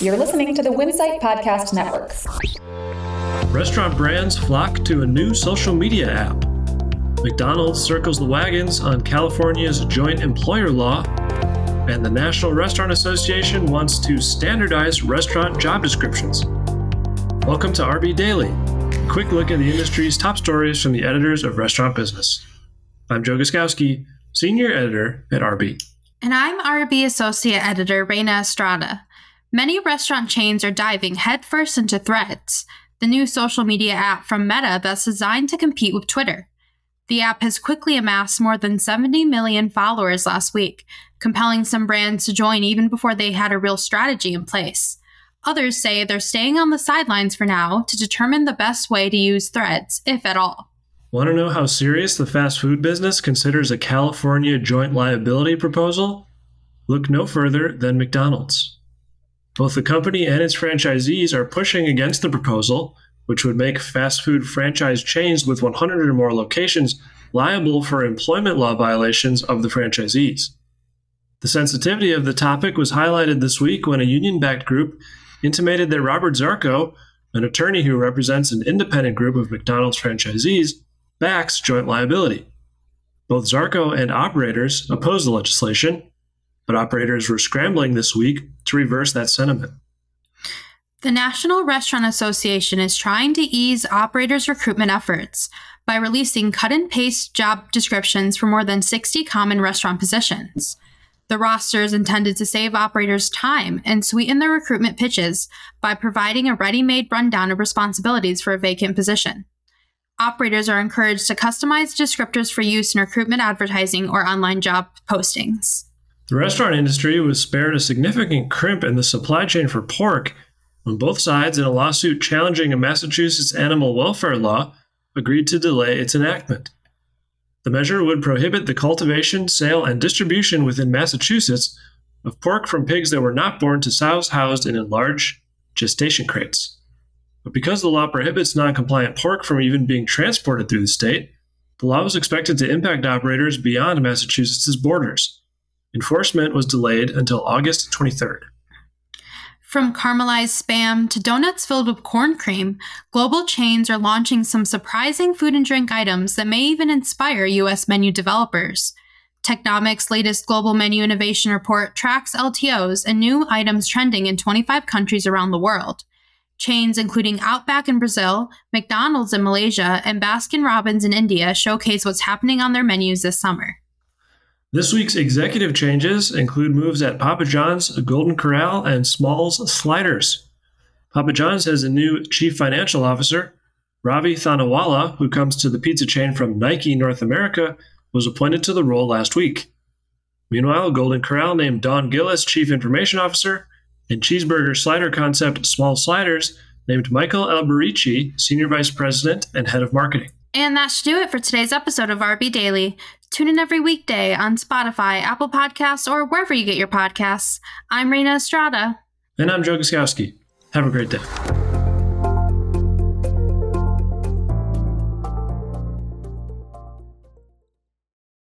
You're listening to the Winsight Podcast Network. Restaurant brands flock to a new social media app. McDonald's circles the wagons on California's joint employer law, and the National Restaurant Association wants to standardize restaurant job descriptions. Welcome to RB Daily, a quick look at the industry's top stories from the editors of Restaurant Business. I'm Joe Guszkowski, Senior Editor at RB. And I'm RB Associate Editor Reina Estrada. Many restaurant chains are diving headfirst into Threads, the new social media app from Meta that's designed to compete with Twitter. The app has quickly amassed more than 70 million followers last week, compelling some brands to join even before they had a real strategy in place. Others say they're staying on the sidelines for now to determine the best way to use threads, if at all. Want to know how serious the fast food business considers a California joint liability proposal? Look no further than McDonald's. Both the company and its franchisees are pushing against the proposal, which would make fast food franchise chains with 100 or more locations liable for employment law violations of the franchisees. The sensitivity of the topic was highlighted this week when a union backed group intimated that Robert Zarco, an attorney who represents an independent group of McDonald's franchisees, backs joint liability. Both Zarco and operators oppose the legislation, but operators were scrambling this week to reverse that sentiment. The National Restaurant Association is trying to ease operators' recruitment efforts by releasing cut and paste job descriptions for more than 60 common restaurant positions. The roster is intended to save operators time and sweeten their recruitment pitches by providing a ready made rundown of responsibilities for a vacant position. Operators are encouraged to customize descriptors for use in recruitment advertising or online job postings. The restaurant industry was spared a significant crimp in the supply chain for pork when both sides, in a lawsuit challenging a Massachusetts animal welfare law, agreed to delay its enactment. The measure would prohibit the cultivation, sale, and distribution within Massachusetts of pork from pigs that were not born to sows housed in enlarged gestation crates. But because the law prohibits non compliant pork from even being transported through the state, the law was expected to impact operators beyond Massachusetts' borders. Enforcement was delayed until August 23rd. From caramelized spam to donuts filled with corn cream, global chains are launching some surprising food and drink items that may even inspire U.S. menu developers. Technomic's latest global menu innovation report tracks LTOs and new items trending in 25 countries around the world. Chains including Outback in Brazil, McDonald's in Malaysia, and Baskin Robbins in India showcase what's happening on their menus this summer. This week's executive changes include moves at Papa John's, Golden Corral, and Smalls Sliders. Papa John's has a new chief financial officer. Ravi Thanawala, who comes to the pizza chain from Nike North America, was appointed to the role last week. Meanwhile, Golden Corral named Don Gillis chief information officer, and cheeseburger slider concept Smalls Sliders named Michael Alberici senior vice president and head of marketing. And that should do it for today's episode of RB Daily. Tune in every weekday on Spotify, Apple Podcasts, or wherever you get your podcasts. I'm Reina Estrada. And I'm Joe Guszkowski. Have a great day.